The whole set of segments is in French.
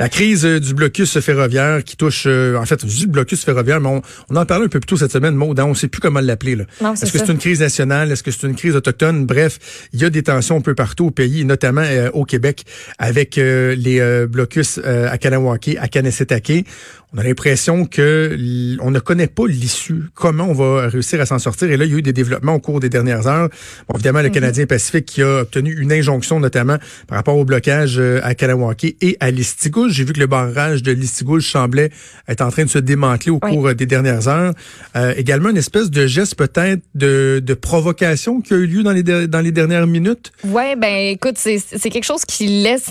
La crise euh, du blocus ferroviaire qui touche, euh, en fait, du blocus ferroviaire, mais on, en parlait un peu plus tôt cette semaine, Maud, hein, on ne sait plus comment l'appeler. Est-ce que c'est une crise nationale? Est-ce que c'est une crise autochtone? Bref, il y a des tensions un peu partout au pays, notamment euh, au Québec, avec les blocus à Kanawake, à Kanesetake. On a l'impression que on ne connaît pas l'issue, comment on va réussir à s'en sortir. Et là, il y a eu des développements au cours des dernières heures. Bon, évidemment, le mhm. Canadien Pacifique qui a obtenu une injonction, notamment par rapport au blocage à Kanawake et à Listigouche. J'ai vu que le barrage de Listigouche semblait être en train de se démanteler au cours des dernières heures. Euh, également, une espèce de geste peut-être de, de, provocation qui a eu lieu dans les, dans les dernières minutes. Oui, ben écoute, c'est quelque chose qui laisse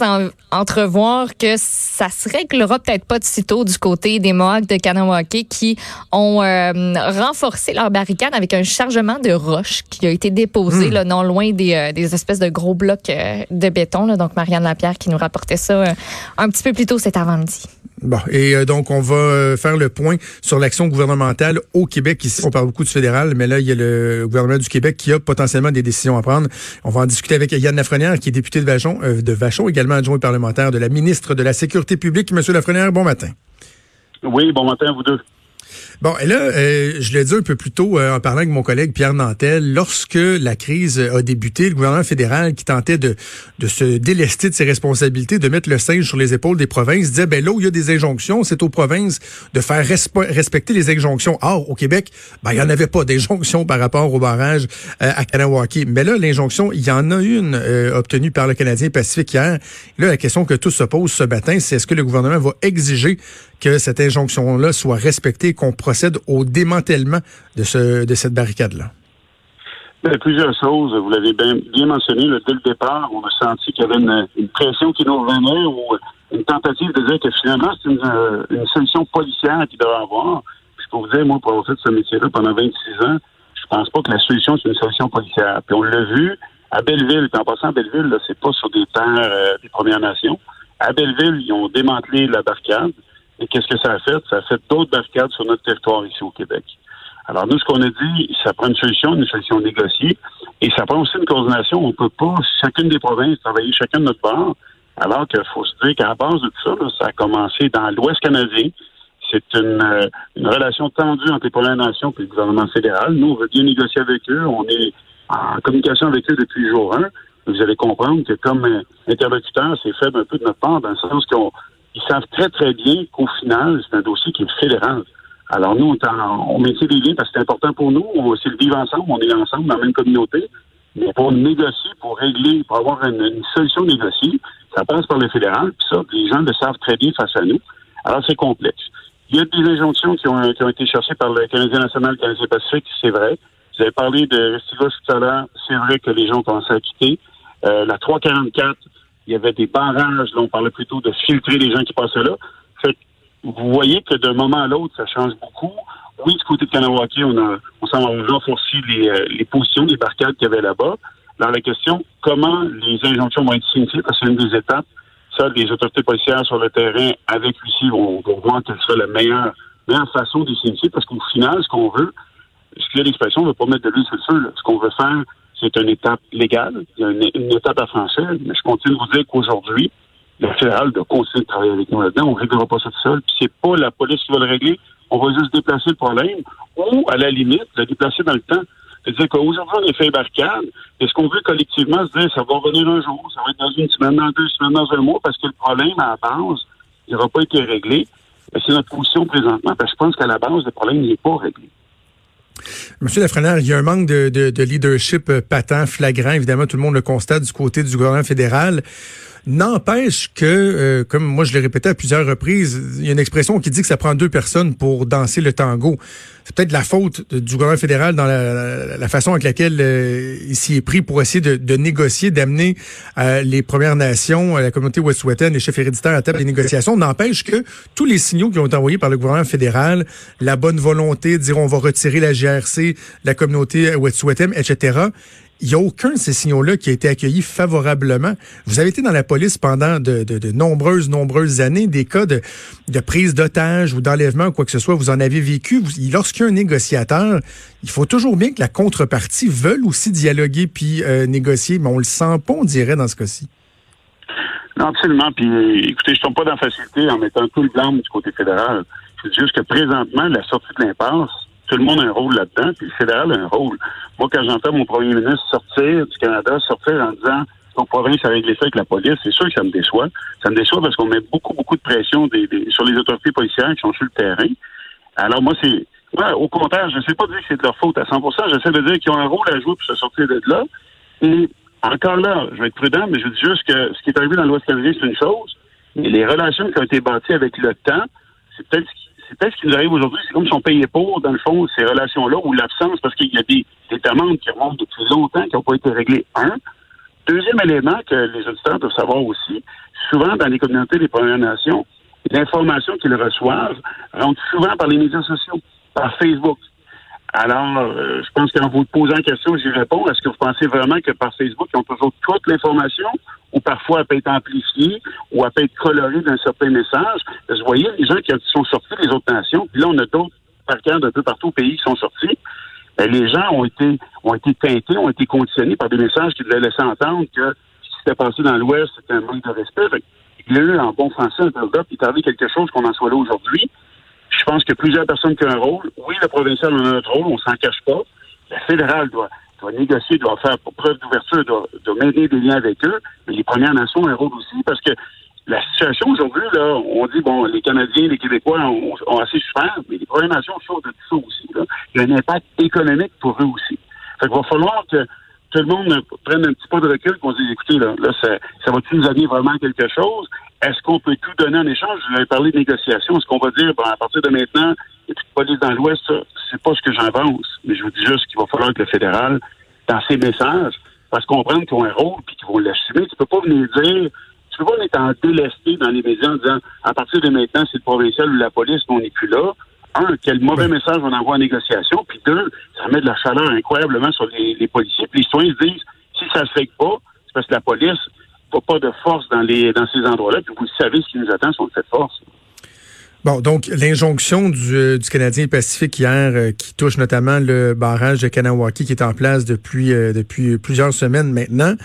entrevoir que ça se réglera peut-être pas de sitôt du côté des Mohawks de Kanawake qui ont euh, renforcé leur barricade avec un chargement de roches qui a été déposé hmm. là, non loin des, euh, des, espèces de gros blocs euh, de béton. Là. Donc, Marianne Lapierre qui nous rapportait ça un petit peu plus tôt cet avant-midi. Bon, et donc on va faire le point sur l'action gouvernementale au Québec. Ici, on parle beaucoup du fédéral, mais là, il y a le gouvernement du Québec qui a potentiellement des décisions à prendre. On va en discuter avec Yann Lafrenière, qui est député de Vachon, de Vachon également adjoint parlementaire de la ministre de la Sécurité publique. Monsieur Lafrenière, bon matin. Oui, bon matin vous deux. Bon, et là, euh, je l'ai dit un peu plus tôt euh, en parlant avec mon collègue Pierre Nantel, lorsque la crise a débuté, le gouvernement fédéral qui tentait de, se délester de ses responsabilités, de mettre le singe sur les épaules des provinces, disait, ben là il y a des injonctions, c'est aux provinces de faire respecter les injonctions. Or, au Québec, ben, il n'y en avait pas d'injonction par rapport au barrage euh, à Kanawaki. Mais là, l'injonction, il y en a une obtenue par le Canadien Pacifique hier. Là, la question que tous se posent ce matin, c'est est-ce que le gouvernement va exiger que cette injonction-là soit respectée, procède au démantèlement de, ce, de cette barricade-là? Ben, plusieurs choses. Vous l'avez bien, bien mentionné. dès le départ, on a senti qu'il y avait une, pression qui nous revenait ou une tentative de dire que finalement, c'est une, solution policière qu'il devrait avoir. je peux vous dire, moi, pour avoir fait ce métier-là pendant 26 ans, je pense pas que la solution, c'est une solution policière. Puis on l'a vu à Belleville. Puis en passant à Belleville, là, c'est pas sur des terres euh, des Premières Nations. À Belleville, ils ont démantelé la barricade. Et qu'est-ce que ça a fait? Ça a fait d'autres barricades sur notre territoire ici au Québec. Alors nous, ce qu'on a dit, ça prend une solution, une solution négociée, et ça prend aussi une coordination. On ne peut pas, chacune des provinces, travailler chacun de notre part, alors qu'il faut se dire qu'à la base de tout ça, ça a commencé dans l'Ouest canadien. C'est une, euh, une, relation tendue entre les Premières Nations et le gouvernement fédéral. Nous, on veut bien négocier avec eux. On est en communication avec eux depuis jour 1. Vous allez comprendre que comme interlocuteur, c'est fait un peu de notre part, dans le sens qu'on ils savent très, très bien qu'au final, c'est un dossier qui est fédéral. Alors, nous, on, on maintient des liens parce que c'est important pour nous. On essaie de vivre ensemble. On est ensemble dans la même communauté. Mais pour négocier, pour régler, pour avoir une, solution négociée, ça passe par le fédéral. Puis ça, les gens le savent très bien face à nous. Alors, c'est complexe. Il y a des injonctions qui ont, qui ont été cherchées par le Canadien national, le Canadien Pacifique, c'est vrai. Vous avez parlé de Restigos tout à l'heure. C'est vrai que les gens ont commencé à quitter. Euh, la 344, il y avait des barrages, là, on parlait plutôt de filtrer les gens qui passaient là. Fait vous voyez que d'un moment à l'autre, ça change beaucoup. Oui, du côté de Kanawaki, on a, on renforcé les, euh, les positions, les barricades qu'il y avait là-bas. Dans la question, comment les injonctions vont être signifiées, parce que c'est une des étapes. Ça, les autorités policières sur le terrain, avec lui vont, vont voir quelle sera la meilleure, meilleure façon de signifier, parce qu'au final, ce qu'on veut, a l'expression, on ne veut pas mettre de l'huile sur le feu. Ce qu'on veut faire, c'est une étape légale, a une, étape à franchir, mais je continue de vous dire qu'aujourd'hui, le fédéral doit continuer de travailler avec nous là-dedans. On ne réglera pas ça tout seul. Puis c'est pas la police qui va le régler. On va juste déplacer le problème ou, à la limite, le déplacer dans le temps. C'est-à-dire qu'aujourd'hui, on est fait barricade. Est-ce qu'on veut collectivement se dire ça va revenir un jour, ça va être dans une semaine, dans deux semaines, dans un mois, parce que le problème, à la base, il n'aura pas été réglé. C'est notre position présentement, parce que je pense qu'à la base, le problème n'est pas réglé. Monsieur Lafrenière, il y a un manque de, de, de leadership euh, patent, flagrant. Évidemment, tout le monde le constate du côté du gouvernement fédéral. N'empêche que, euh, comme moi je l'ai répété à plusieurs reprises, il y a une expression qui dit que ça prend deux personnes pour danser le tango. C'est peut-être la faute du gouvernement fédéral dans la, façon avec laquelle euh, il s'y est pris pour essayer de, négocier, d'amener euh, les Premières Nations, la communauté wet'suwet'en, les chefs héréditaires à table des négociations. N'empêche que tous les signaux qui ont été envoyés par le gouvernement fédéral, la bonne volonté de dire on va retirer la GRC, la communauté wet'suwet'en, etc., il n'y a aucun de ces signaux-là qui a été accueilli favorablement. Vous avez été dans la police pendant de, nombreuses, nombreuses années, des cas de, prise d'otage ou d'enlèvement ou quoi que ce soit, vous en avez vécu. Lorsqu'il y a un négociateur, il faut toujours bien que la contrepartie veuille aussi dialoguer puis euh, négocier, mais on le sent pas, on dirait, dans ce cas-ci. Non, absolument. Puis, écoutez, je ne tombe pas dans la facilité en mettant tout le blanc du côté fédéral. C'est juste que présentement, la sortie de l'impasse, tout le monde a un rôle là-dedans, puis le fédéral a un rôle. Moi, quand j'entends mon premier ministre sortir du Canada, sortir en disant ton province a réglé ça avec la police, c'est sûr que ça me déçoit. Ça me déçoit parce qu'on met beaucoup, beaucoup de pression sur les autorités policières qui sont sur le terrain. Alors moi, c'est au contraire, je ne sais pas dire que c'est de leur faute à 100% J'essaie de dire qu'ils ont un rôle à jouer pour se sortir de là. Et encore là, je vais être prudent, mais je dis juste que ce qui est arrivé dans l'Ouest canadien, c'est une chose. Et les relations qui ont été bâties avec le temps, c'est peut-être ce qui peut-être ce qui nous arrive aujourd'hui. C'est comme si on payait pour, dans le fond, ces relations-là, ou l'absence, parce qu'il y a des, des demandes qui remontent depuis longtemps, qui n'ont pas été réglées. Un. Deuxième élément que les auditeurs doivent savoir aussi, souvent dans les communautés des Premières Nations, l'information qu'ils reçoivent rentre souvent par les médias sociaux, par Facebook. Alors, euh, je pense qu'en vous posant la question, j'y réponds. Est-ce que vous pensez vraiment que par Facebook, ils ont toujours toute l'information ou parfois elle peut être amplifiée ou elle peut être colorée d'un certain message? vous voyez, les gens qui sont sortis des autres nations, puis là, on a d'autres parquants d'un peu partout au pays qui sont sortis. Ben, les gens ont été ont été teintés, ont été conditionnés par des messages qui devaient laisser entendre que ce qui s'était passé dans l'Ouest, c'était un manque de respect. il y a eu, en bon français, un build-up, il est quelque chose qu'on en soit là aujourd'hui. Je pense que plusieurs personnes qui ont un rôle. Oui, le provincial a un rôle, on s'en cache pas. Le fédéral doit, doit négocier, doit faire preuve d'ouverture, doit, doit mener des liens avec eux. Mais les Premières Nations ont un rôle aussi parce que la situation aujourd'hui, là, on dit, bon, les Canadiens, les Québécois ont, assez souffert, mais les Premières Nations souffrent de tout ça aussi. Là. Il y a un impact économique pour eux aussi. Fait qu'il va falloir que tout le monde prenne un petit peu de recul, qu'on se dise, écoutez, là, là ça, ça va-tu nous amener vraiment quelque chose? Est-ce qu'on peut tout donner en échange? Je vais parler de négociation. Est-ce qu'on va dire, bon, à partir de maintenant, de police dans l'Ouest? C'est pas ce que j'avance. Mais je vous dis juste qu'il va falloir que le fédéral, dans ses messages, fasse comprendre qu'ils ont un rôle puis qu'ils vont l'assumer. Tu peux pas venir dire, tu peux pas être en délesté dans les médias en disant, à partir de maintenant, c'est le provincial ou la police, on n'est plus là. Un, quel mauvais message on envoie en négociation. Puis deux, ça met de la chaleur incroyablement sur les, policiers. Puis les citoyens se disent, si ça se fait pas, c'est parce que la police pas de force dans, les, dans ces endroits-là. Puis vous savez ce qui nous attend sur cette force. Bon, donc l'injonction du, euh, du, Canadien Pacifique hier, euh, qui touche notamment le barrage de Kanawaki, qui est en place depuis, euh, depuis plusieurs semaines maintenant.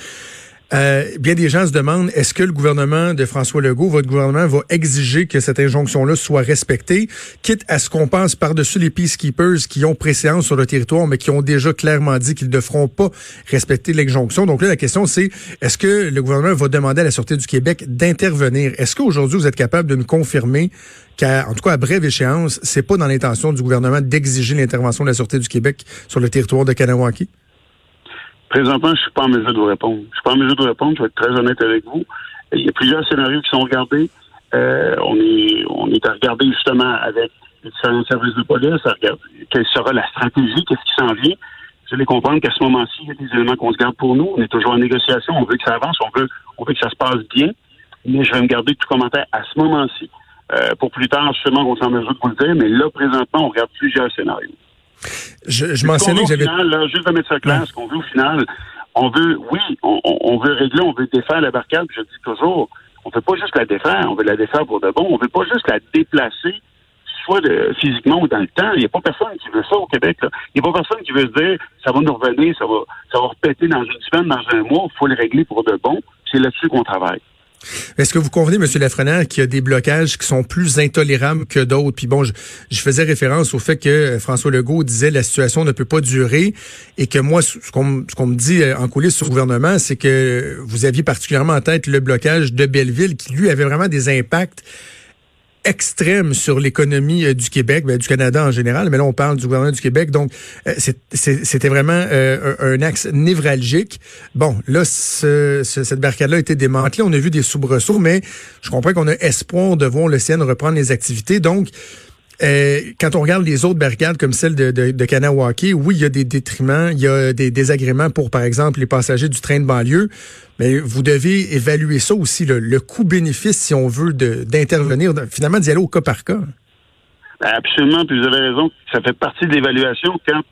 Euh, bien des gens se demandent, est-ce que le gouvernement de François Legault, votre gouvernement, va exiger que cette injonction-là soit respectée, quitte à ce qu'on pense par-dessus les peacekeepers qui ont préséance sur le territoire, mais qui ont déjà clairement dit qu'ils ne feront pas respecter l'injonction? Donc là, la question, c'est, est-ce que le gouvernement va demander à la Sûreté du Québec d'intervenir? Est-ce qu'aujourd'hui, vous êtes capable de nous confirmer qu'en tout cas, à brève échéance, c'est pas dans l'intention du gouvernement d'exiger l'intervention de la Sûreté du Québec sur le territoire de Kanawaki? Présentement, je suis pas en mesure de vous répondre. Je suis pas en mesure de vous répondre, je vais être très honnête avec vous. Il y a plusieurs scénarios qui sont regardés. Euh, on est on est à regarder justement avec les différents services de police, à regarder quelle sera la stratégie, qu'est-ce qui s'en vient. Vous allez comprendre qu'à ce moment-ci, il y a des éléments qu'on se garde pour nous. On est toujours en négociation, on veut que ça avance, on veut, on veut que ça se passe bien. Mais je vais me garder tout commentaire à ce moment-ci. Euh, pour plus tard, justement, on s'en mesure de vous le dire, mais là, présentement, on regarde plusieurs scénarios. Je, je mentionnais que j'avais. Juste de mettre ça clair, ce qu'on veut au final, on veut, oui, on, veut régler, on veut défaire la barricade, je dis toujours, on veut pas juste la défaire, on veut la défaire pour de bon, on veut pas juste la déplacer, soit de, physiquement ou dans le temps. Il n'y a pas personne qui veut ça au Québec. Il n'y a pas personne qui veut se dire, ça va nous revenir, ça va, ça va repéter dans une semaine, dans un mois, il faut le régler pour de bon. C'est là-dessus qu'on travaille. Est-ce que vous convenez, M. Lafrenière, qu'il y a des blocages qui sont plus intolérables que d'autres? Puis bon, je, faisais référence au fait que euh, François Legault disait la situation ne peut pas durer et que moi, ce qu'on me dit euh, en coulisses sur le gouvernement, c'est que vous aviez particulièrement en tête le blocage de Belleville qui, lui, avait vraiment des impacts extrême sur l'économie euh, du Québec, ben, du Canada en général, mais là on parle du gouvernement du Québec, donc euh, c'était vraiment euh, un, axe névralgique. Bon, là, cette barricade-là a été démantelée, on a vu des soubresauts, mais je comprends qu'on a espoir de voir le CN reprendre les activités, donc euh, quand on regarde les autres barricades comme celle de, de, Kanawaki, oui, il y a des détriments, il y a des désagréments pour, par exemple, les passagers du train de banlieue, mais vous devez évaluer ça aussi, le, coût-bénéfice, si on veut, d'intervenir, finalement d'y aller au cas par cas. Absolument, puis vous avez raison, ça fait partie de l'évaluation quand,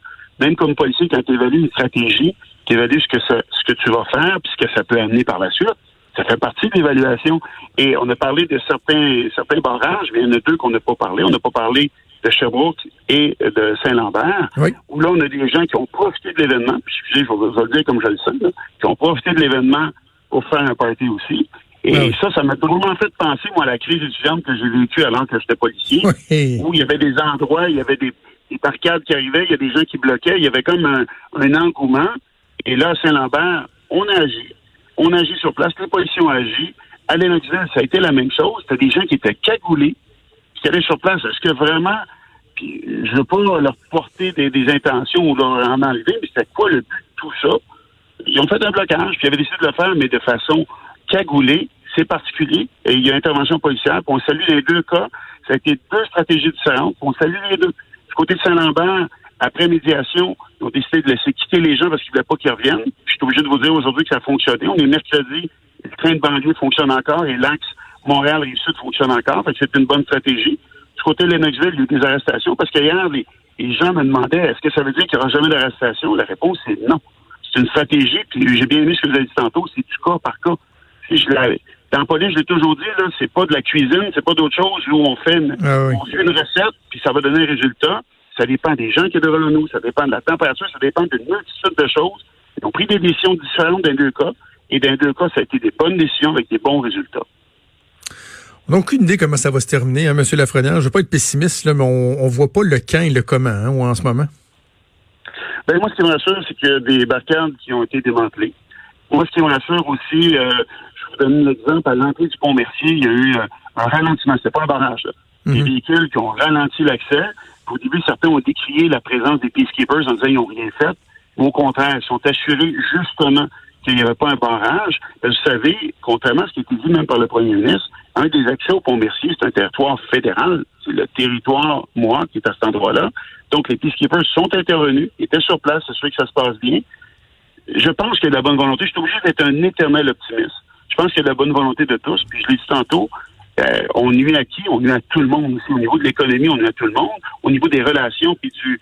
même comme policier, quand tu évalues une stratégie, qui évalue ce que ça, ce que tu vas faire puis ce que ça peut amener par la suite. Ça fait partie de l'évaluation. Et on a parlé de certains, certains barrages, mais il y en a deux qu'on n'a pas parlé. On n'a pas parlé de Sherbrooke et de Saint-Lambert, où là, on a des gens qui ont profité de l'événement, excusez, je vais, le dire comme je le sais, qui ont profité de l'événement pour faire un party aussi. Et ça, ça m'a vraiment fait penser, moi, à la crise étudiante que j'ai vécue alors que j'étais policier, où il y avait des endroits, il y avait des, des parcades qui arrivaient, il y a des gens qui bloquaient, il y avait comme un, un engouement. Et là, à Saint-Lambert, on a agi. On a agi sur place, les policiers ont agi. À Lénoxville, ça a été la même chose. C'était des gens qui étaient cagoulés, qui allaient sur place. Est-ce que vraiment, puis je veux pas leur porter des, intentions ou leur en enlever, mais c'était quoi le but de tout ça? Ils ont fait un blocage, puis ils avaient décidé de le faire, mais de façon cagoulée. C'est particulier. Et il y a intervention policière. Puis on salue les deux cas. Ça a été deux stratégies différentes. On salue les deux. Du côté de Saint-Lambert, après médiation, ils ont décidé de laisser quitter les gens parce qu'ils ne voulaient pas qu'ils reviennent. Je suis obligé de vous dire aujourd'hui que ça a fonctionné. On est mercredi, le train de banlieue fonctionne encore et l'axe Montréal-Rive-Sud fonctionne encore. c'est une bonne stratégie. Du côté de Lennoxville, il y a eu des arrestations parce qu'hier, les, les gens me demandaient est-ce que ça veut dire qu'il n'y aura jamais d'arrestation? La réponse est non. C'est une stratégie, puis j'ai bien aimé ce que vous avez dit tantôt, c'est du cas par cas. Si je l'avais. Dans la police, je l'ai toujours dit, là, c'est pas de la cuisine, c'est pas d'autre chose où on fait une, ah on fait une recette, puis ça va donner un résultat. Ça dépend des gens qui sont devant nous, ça dépend de la température, ça dépend d'une multitude de choses. Ils ont pris des décisions différentes dans deux cas, et dans deux cas, ça a été des bonnes décisions avec des bons résultats. On n'a aucune idée comment ça va se terminer, hein, M. Lafrenière? Je ne veux pas être pessimiste, là, mais on ne voit pas le quand et le comment hein, en ce moment. Ben, moi, ce qui me rassure, c'est qu'il y a des barricades qui ont été démantelées. Moi, ce qui me rassure aussi, euh, je vous donne l'exemple, à l'entrée du pont Mercier, il y a eu euh, un ralentissement. C'était pas un barrage. Là. Des mhm. véhicules qui ont ralenti l'accès. Au début, certains ont décrié la présence des peacekeepers en disant qu'ils n'ont rien fait. Au contraire, ils sont assurés justement qu'il n'y avait pas un barrage. Vous savez, contrairement à ce qui a été dit même par le premier ministre, un des accès au Pont-Mercier, c'est un territoire fédéral. C'est le territoire, moi, qui est à cet endroit-là. Donc, les peacekeepers sont intervenus, étaient sur place, c'est sûr que ça se passe bien. Je pense qu'il y a de la bonne volonté. Je suis obligé d'être un éternel optimiste. Je pense qu'il y a de la bonne volonté de tous. Puis je l'ai dit tantôt, euh, on nuit à qui? On nuit à tout le monde aussi. Au niveau de l'économie, on nuit à tout le monde. Au niveau des relations puis du,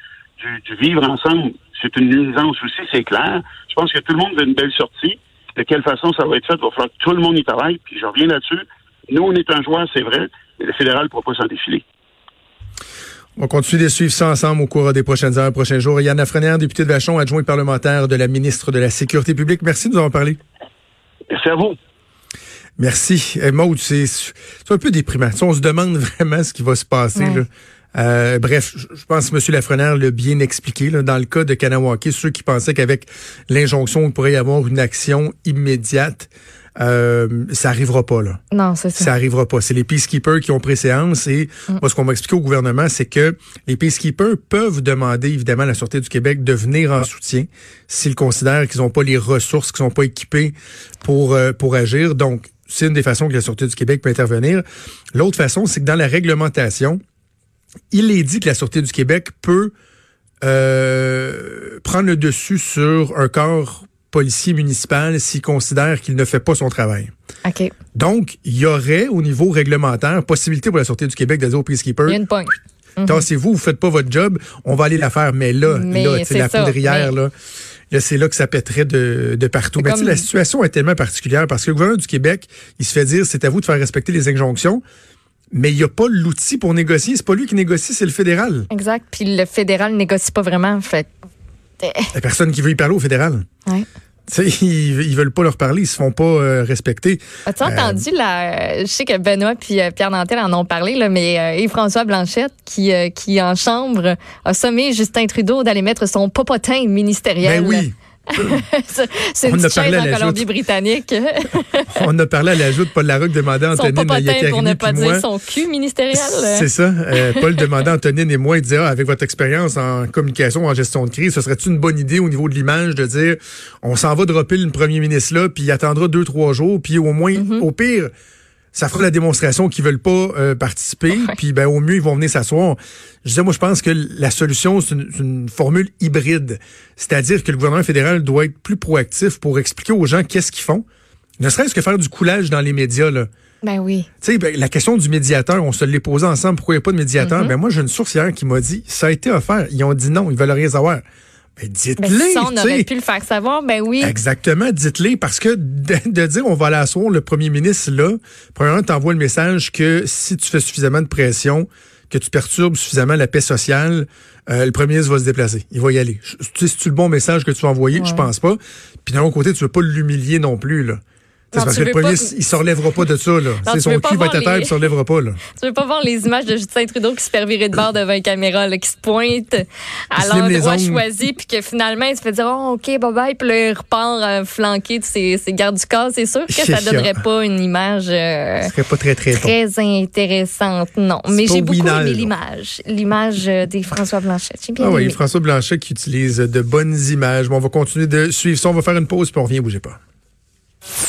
du, vivre ensemble, c'est une nuisance aussi, c'est clair. Je pense que tout le monde veut une belle sortie. De quelle façon ça va être fait? Il va falloir que tout le monde y travaille. Puis je reviens là-dessus. Nous, on est un joueur, c'est vrai, mais le fédéral ne pourra pas s'en défiler. On continue de suivre ça ensemble au cours des prochaines heures, prochains jours. Yann Lafrenière, député de Vachon, adjoint parlementaire de la ministre de la Sécurité publique. Merci de nous avoir parlé. Merci à vous. Merci. Eh, Maud, c'est un peu déprimant. On se demande vraiment ce qui va se passer. Euh, bref, je pense que M. Lafrenière l'a bien expliqué. Là, dans le cas de Kanawaki, ceux qui pensaient qu'avec l'injonction, il pourrait y avoir une action immédiate, euh, ça arrivera pas là. Non, c'est ça. Ça arrivera pas. C'est les peacekeepers qui ont préséance et mm. moi ce qu'on m'a expliqué au gouvernement, c'est que les peacekeepers peuvent demander évidemment à la Sûreté du Québec de venir en soutien s'ils considèrent qu'ils n'ont pas les ressources, qu'ils sont pas équipés pour euh, pour agir. Donc c'est une des façons que la Sûreté du Québec peut intervenir. L'autre façon, c'est que dans la réglementation, il est dit que la Sûreté du Québec peut euh, prendre le dessus sur un corps policier municipal s'il considère qu'il ne fait pas son travail. Donc, il y aurait au niveau réglementaire possibilité pour la Sûreté du Québec de dire aux peacekeepers. Il y a une pointe. c'est vous, vous faites pas votre job, on va aller la faire. Mais là, là, c'est la poudrière, là. Là, c'est là que ça pèterait de, de partout. Mais la situation est tellement particulière parce que le gouvernement du Québec, il se fait dire, c'est à vous de faire respecter les injonctions mais il n'y a pas l'outil pour négocier. C'est pas lui qui négocie, c'est le fédéral. Exact. Puis le fédéral négocie pas vraiment. Fait la personne qui veut y parler au fédéral. Ouais. Ils, ils veulent pas leur parler, ils se font pas euh, respecter. As-tu entendu la Je sais que Benoît puis euh, Pierre Nantel en ont parlé là, mais euh, Yves-François Blanchette qui qui en chambre a sommé Justin Trudeau d'aller mettre son popotin ministériel. Ben oui. c'est une en Colombie-Britannique. on a parlé à l'ajout de Paul Larocque demandait à Antonine pour ne pas dire son cul ministériel. C'est ça. Euh, Paul demandait à Antonine et moi, il disait, ah, avec votre expérience en communication, en gestion de crise, ce serait une bonne idée au niveau de l'image de dire, on s'en va dropper le premier ministre là, puis il attendra deux, trois jours, puis au moins, mm-hmm. au pire, ça fera la démonstration qu'ils veulent pas euh, participer, puis ben au mieux ils vont venir s'asseoir. Je disais moi je pense que la solution c'est une, formule hybride, c'est-à-dire que le gouvernement fédéral doit être plus proactif pour expliquer aux gens qu'est-ce qu'ils font, ne serait-ce que faire du coulage dans les médias là. Ben oui. Tu sais, ben, la question du médiateur, on se l'est posé ensemble. Pourquoi il n'y a pas de médiateur? Mm-hmm. Ben moi, j'ai une source hier qui m'a dit, ça a été offert. Ils ont dit non, ils veulent rien savoir. Ben, dites-les. on aurait pu le faire savoir, ben oui. Exactement, dites-les, parce que de, dire on va aller asseoir le premier ministre là, premièrement, t'envoies le message que si tu fais suffisamment de pression, que tu perturbes suffisamment la paix sociale, euh, le premier ministre va se déplacer. Il va y aller. C'est-tu le bon message que tu vas envoyer? Je pense pas. Puis d'un autre côté, tu veux pas l'humilier non plus, là. C'est parce que le premier, il se relèvera pas de ça. Là. C'est son cul va être à terre, il se relèvera pas. Là. Tu veux pas voir les images de Justin Trudeau qui se fait virer de bord devant une caméra, là, qui se pointe à l'endroit choisi, puis que finalement, il se fait dire oh, OK, bye bye, puis là, il repart euh, flanqué de ses, ses, gardes du corps. C'est sûr que ça donnerait pas une image euh, serait pas très, très, très intéressante. Non, mais j'ai beaucoup aimé l'image. L'image euh, des François Blanchet. Bien ah oui, François Blanchet qui utilise de bonnes images. Bon, on va continuer de suivre ça. On va faire une pause, puis on revient, bougez pas.